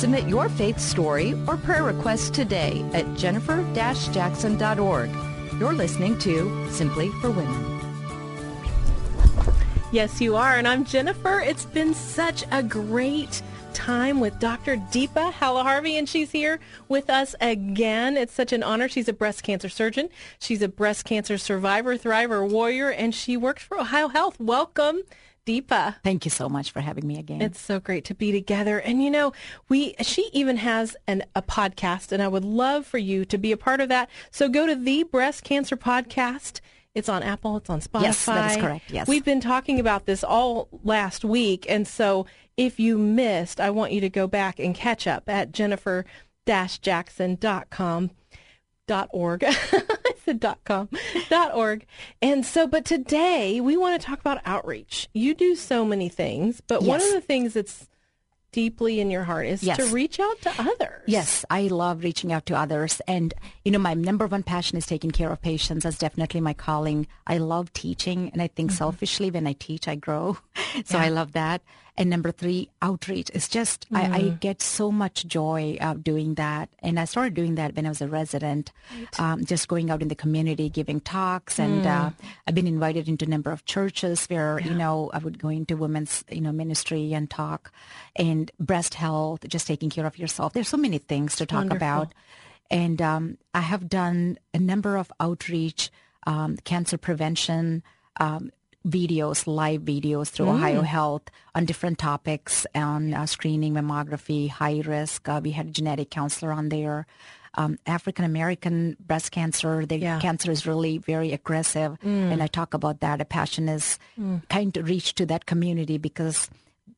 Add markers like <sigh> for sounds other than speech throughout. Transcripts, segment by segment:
Submit your faith story or prayer request today at jennifer-jackson.org. You're listening to Simply for Women. Yes, you are. And I'm Jennifer. It's been such a great time with Dr. Deepa Halaharvi, and she's here with us again. It's such an honor. She's a breast cancer surgeon. She's a breast cancer survivor, thriver, warrior, and she works for Ohio Health. Welcome. Deepa. Thank you so much for having me again. It's so great to be together. And you know, we she even has an a podcast and I would love for you to be a part of that. So go to the breast cancer podcast. It's on Apple, it's on Spotify. Yes, that is correct. Yes. We've been talking about this all last week and so if you missed, I want you to go back and catch up at jennifer-jackson.com dot org. <laughs> I said dot com dot org. And so, but today we want to talk about outreach. You do so many things, but one of the things that's deeply in your heart is Yes. to reach out to others. Yes, I love reaching out to others. And, you know, my number one passion is taking care of patients. That's definitely my calling. I love teaching. And I think mm-hmm. selfishly, when I teach, I grow. <laughs> so I love that. And number three, outreach. It's just, I, I get so much joy out doing that. And I started doing that when I was a resident, um, just going out in the community, giving talks. And uh, I've been invited into a number of churches where, you know, I would go into women's, you know, ministry and talk and breast health, just taking care of yourself. There's so many things to talk Wonderful. about. And um, I have done a number of outreach, um, cancer prevention um, videos, live videos through Ohio Health on different topics on uh, screening, mammography, high risk. Uh, we had a genetic counselor on there. Um, African American breast cancer, the Yeah. cancer is really very aggressive. And I talk about that. A passion is kind of reach to that community because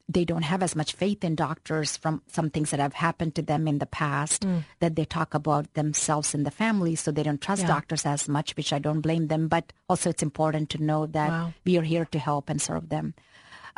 they don't have as much faith in doctors from some things that have happened to them in the past that they talk about themselves and the family so they don't trust Yeah. doctors as much which i don't blame them but also it's important to know that Wow. we are here to help and serve them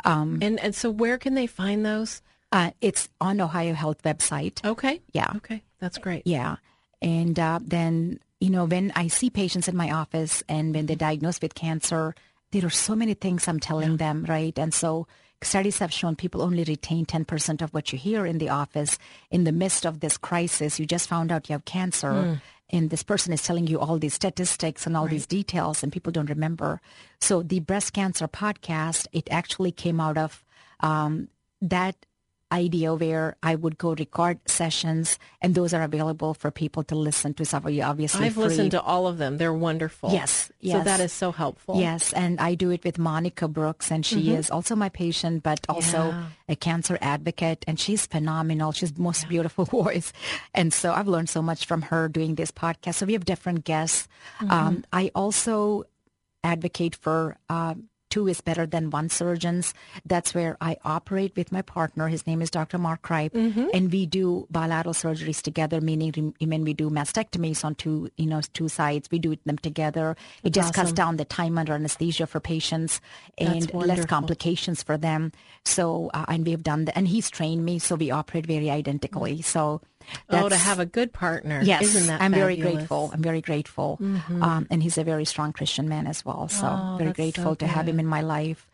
And and so where can they find those? uh, it's on ohio health website Okay. yeah Okay. That's great. yeah and uh, then you know when i see patients in my office and when they're diagnosed with cancer there are so many things i'm telling them right and so studies have shown people only retain 10% of what you hear in the office in the midst of this crisis. You just found out you have cancer and this person is telling you all these statistics and all these details and people don't remember. So the breast cancer podcast it actually came out of um, that idea where I would go record sessions, and those are available for people to listen to. So obviously, I've free. listened to all of them. They're wonderful. Yes, So that is so helpful. Yes, and I do it with Monica Brooks, and she is also my patient, but also Mm-hmm. Yeah. a cancer advocate, and she's phenomenal. She's the most beautiful <laughs> voice, and so I've learned so much from her doing this podcast. So we have different guests. Mm-hmm. Um, I also advocate for. Um, Two is better than one surgeons. That's where I operate with my partner. His name is Dr. Mark Kripe, Mm-hmm. and we do bilateral surgeries together. Meaning, when we do mastectomies on two, you know, two sides, we do them together. It just cuts down the time under anesthesia for patients and less complications for them. So, uh, and we've done that, and he's trained me, so we operate very identically. So, Oh, to have a good partner. Yes, Isn't that I'm very grateful. I'm very grateful. Um, and he's a very strong Christian man as well. So Oh, very that's so grateful to have him in my life.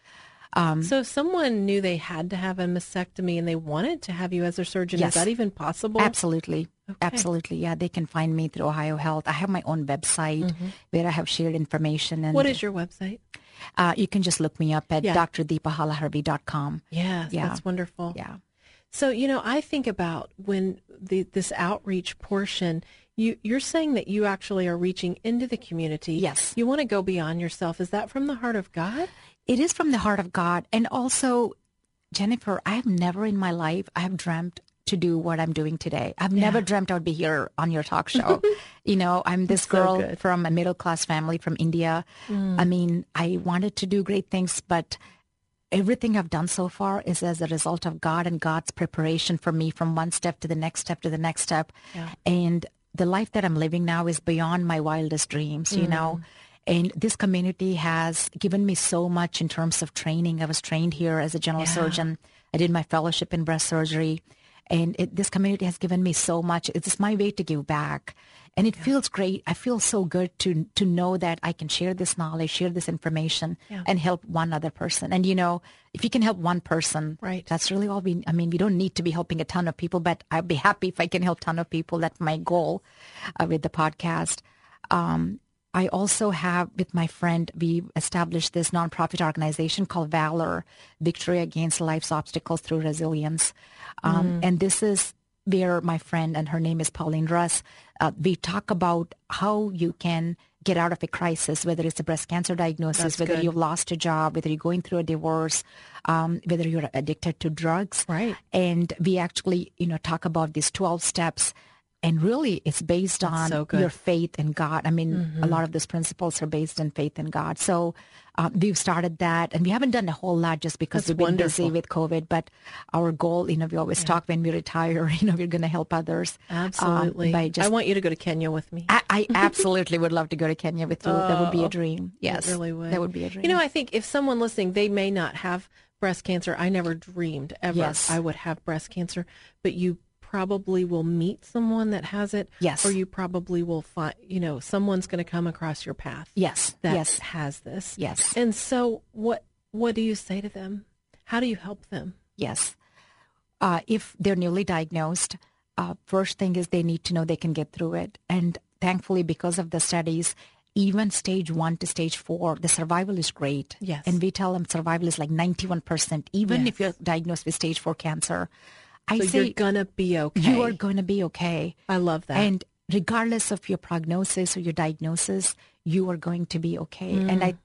So if someone knew they had to have a mastectomy and they wanted to have you as their surgeon, Yes. is that even possible? Absolutely. Absolutely. Yeah, they can find me through Ohio Health. I have my own website where I have shared information. And What is your website? uh, you can just look me up at Yeah. drdeepahalaharvi.com. Yes, Yeah. that's wonderful. Yeah. So, you know, I think about when the this outreach portion, you you're saying that you actually are reaching into the community. Yes. You want to go beyond yourself. Is that from the heart of God? It is from the heart of God. And also, Jennifer, I have never in my life, I have dreamt to do what I'm doing today. I've never dreamt I would be here on your talk show. <laughs> you know, I'm this so girl good. from a middle class family from India. Mm. I mean, I wanted to do great things, but everything I've done so far is as a result of God and God's preparation for me from one step to the next step to the next step. Yeah. And the life that I'm living now is beyond my wildest dreams, you know. Mm. And this community has given me so much in terms of training. I was trained here as a general Yeah. surgeon. I did my fellowship in breast surgery. And it, this community has given me so much. It's my way to give back. And it feels great. I feel so good to to know that I can share this knowledge, share this information, Yeah. and help one other person. And you know, if you can help one person, Right. that's really all we. I mean, we don't need to be helping a ton of people, but I'd be happy if I can help a ton of people. That's my goal uh, with the podcast. Um, I also have with my friend, we established this nonprofit organization called Valor, Victory Against Life's Obstacles Through Resilience. Um, And this is where my friend, and her name is Pauline Russ, uh, we talk about how you can get out of a crisis, whether it's a breast cancer diagnosis, That's whether good. you've lost a job, whether you're going through a divorce, um, whether you're addicted to drugs. Right. And we actually, you know, talk about these 12 steps. And really, it's based on so your faith in God. I mean, a lot of those principles are based in faith in God. So uh, we've started that, and we haven't done a whole lot just because That's we've been wonderful. busy with COVID. But our goal, you know, we always talk when we retire, <laughs> you know, we're going to help others. um, Absolutely. by just I want you to go to Kenya with me. I, I <laughs> absolutely would love to go to Kenya with you. that would be a dream. Yes, really would. That would be a dream. You know, I think if someone listening, they may not have breast cancer. I never dreamed ever Yes. I would have breast cancer, but you probably will meet someone that has it. Yes. Or you probably will find, you know, someone's going to come across your path yes, that yes, has this. yes, And so what what do you say to them? How do you help them? yes. Uh, if they're newly diagnosed, uh, first thing is they need to know they can get through it. And thankfully, because of the studies, even stage one to stage four, the survival is great. Yes. And we tell them survival is like 91%, even if you're diagnosed with stage four cancer. I So say you're going to be okay. you are going to be okay. I love that. And regardless of your prognosis or your diagnosis, you are going to be okay. Mm. And I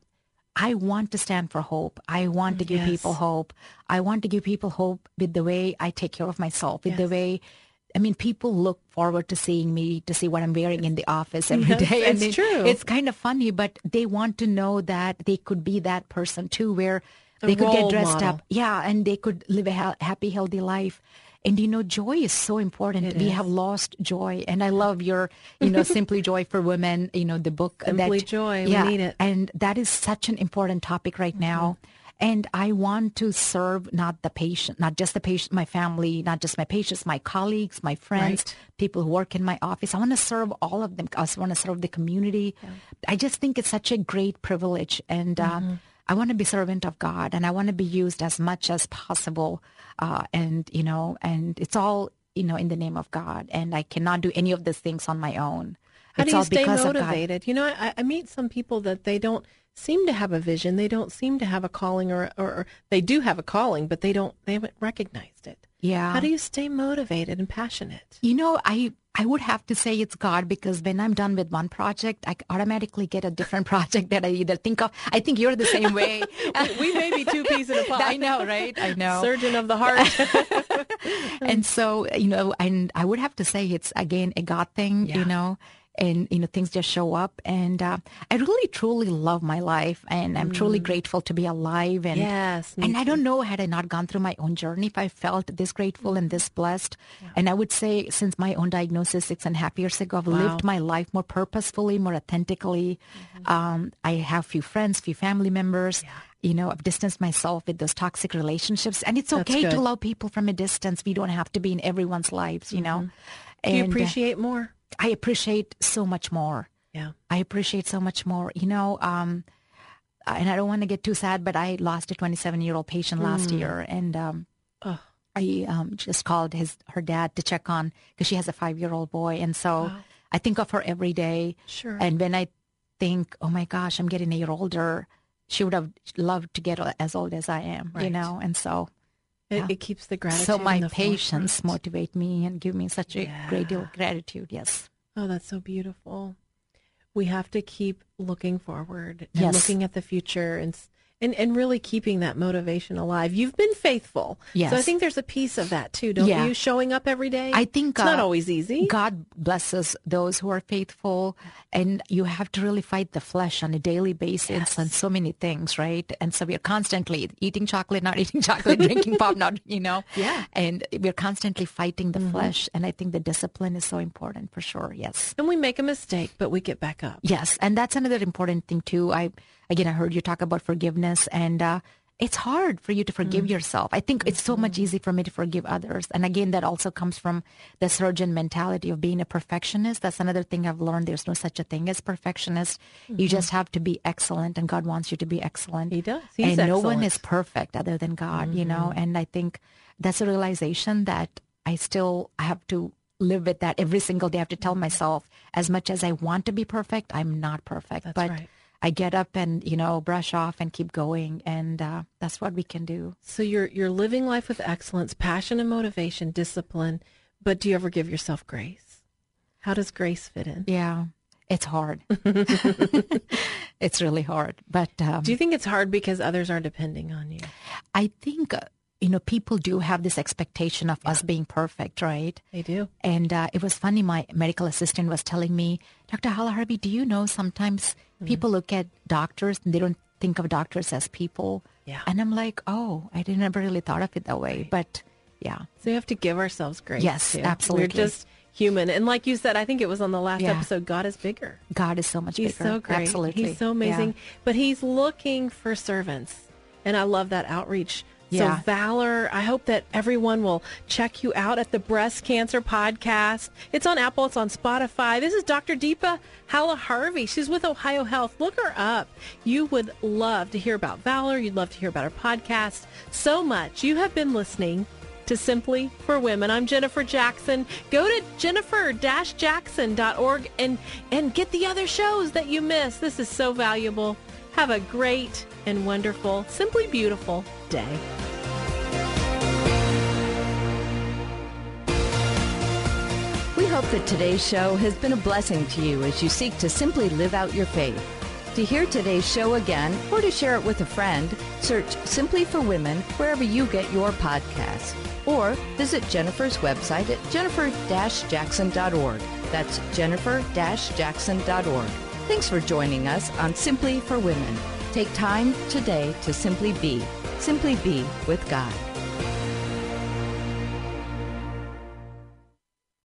I want to stand for hope. I want to give Yes. people hope. I want to give people hope with the way I take care of myself, with the way I mean, people look forward to seeing me, to see what I'm wearing in the office every day. Yes, and it's it- true. It's kind of funny, but they want to know that they could be that person too, where A they could get dressed model. up. Yeah, and they could live a ha- happy, healthy life. And you know, joy is so important. It we is. have lost joy, and I love your, you know, Simply Joy for Women. You know, the book. Simply that, Joy, we Yeah, need it. and that is such an important topic right now. Mm-hmm. And I want to serve not the patient, not just the patient, my family, not just my patients, my colleagues, my friends, Right. people who work in my office. I want to serve all of them. I also want to serve the community. I just think it's such a great privilege. And uh, Mm-hmm. I want to be servant of God and I want to be used as much as possible. Uh, and, you know, and it's all, you know, in the name of God. And I cannot do any of these things on my own. How it's do you all stay because of God. motivated? You know, I, I meet some people that they don't seem to have a vision. They don't seem to have a calling, or, or, or they do have a calling, but they don't. They haven't recognized it. Yeah. How do you stay motivated and passionate? You know, I I would have to say it's God because when I'm done with one project, I automatically get a different <laughs> project that I either think of. I think you're the same way. <laughs> we may be two peas in a <laughs> pod. I know, right? I know. Surgeon of the heart. and so, you know, and I would have to say it's again a God thing, Yeah. you know, and you know things just show up, and uh, I really truly love my life, and I'm truly grateful to be alive, and Mm. Yes, and I don't know had I not gone through my own journey if I felt this grateful and this blessed, and I would say since my own diagnosis six and a half years ago, I've lived my life more purposefully, more authentically. Mm-hmm. Um, I have few friends, few family members. yeah You know, I've distanced myself with those toxic relationships, and it's okay to love people from a distance. We don't have to be in everyone's lives, you know. do you And, uh, appreciate more? I appreciate so much more. Yeah. I appreciate so much more. You know, um, and I don't want to get too sad, but I lost a 27 year old patient last year, and um. I um, just called his her dad to check on because she has a five year old boy, and so I think of her every day. Sure. And when I think, oh my gosh, I'm getting a year older, she would have loved to get as old as I am, you know, and so. It, Yeah. it keeps the gratitude. So my patients forefront. motivate me and give me such a great deal of gratitude. Yes. Oh, that's so beautiful. We have to keep looking forward and Yes. looking at the future and and, and really keeping that motivation alive. You've been faithful. Yes. So I think there's a piece of that too, don't Yeah. you? Showing up every day. I think it's not uh, always easy. God blesses those who are faithful, and you have to really fight the flesh on a daily basis Yes. and so many things, right? And so we're constantly eating chocolate, not eating chocolate, drinking <laughs> pop, not you know, Yeah. And we're constantly fighting the flesh, and I think the discipline is so important for sure. Yes. and we make a mistake, but we get back up. Yes, and that's another important thing too. I again, I heard you talk about forgiveness, and uh, it's hard for you to forgive mm. yourself. I think it's so much mm-hmm. easier for me to forgive others, and again, that also comes from the surgeon mentality of being a perfectionist. That's another thing I've learned. There's no such a thing as perfectionist. You mm-hmm. just have to be excellent, and God wants you to be excellent. He does. He's and no one is perfect other than God. You know, mm-hmm. and I think that's a realization that I still have to live with that every single day. I have to tell myself, as much as I want to be perfect, I'm not perfect. That's but right. I get up and you know brush off and keep going, and uh, that's what we can do. So you're you're living life with excellence, passion and motivation, discipline, but do you ever give yourself grace? How does grace fit in? Yeah, it's hard. <laughs> <laughs> it's really hard, but um, Do you think it's hard because others are depending on you? I think uh, you know people do have this expectation of us being perfect, right? They do. And uh, it was funny. My medical assistant was telling me, Dr. Halaharvi, do you know sometimes Mm-hmm. people look at doctors and they don't think of doctors as people? Yeah. And I'm like, oh, I didn't ever really thought of it that way. But yeah, So you have to give ourselves grace. Yes, too. absolutely. We're just human. And like you said, I think it was on the last Yeah. episode, God is bigger. God is so much bigger. He's bigger. so great. Absolutely. He's so amazing. Yeah. But he's looking for servants. And I love that outreach. Yeah. So, Valor, I hope that everyone will check you out at the Breast Cancer Podcast. It's on Apple, it's on Spotify. This is Dr. Deepa Halaharvi. She's with Ohio Health. Look her up. You would love to hear about Valor. You'd love to hear about her podcast. So much. You have been listening to Simply for Women. I'm Jennifer Jackson. Go to jennifer-jackson.org and, and get the other shows that you missed. This is so valuable. Have a great and wonderful, simply beautiful day. We hope that today's show has been a blessing to you as you seek to simply live out your faith. To hear today's show again or to share it with a friend, search Simply for Women wherever you get your podcasts. Or visit Jennifer's website at jennifer-jackson.org. That's jennifer-jackson.org. Thanks for joining us on Simply for Women. Take time today to simply be. Simply be with God.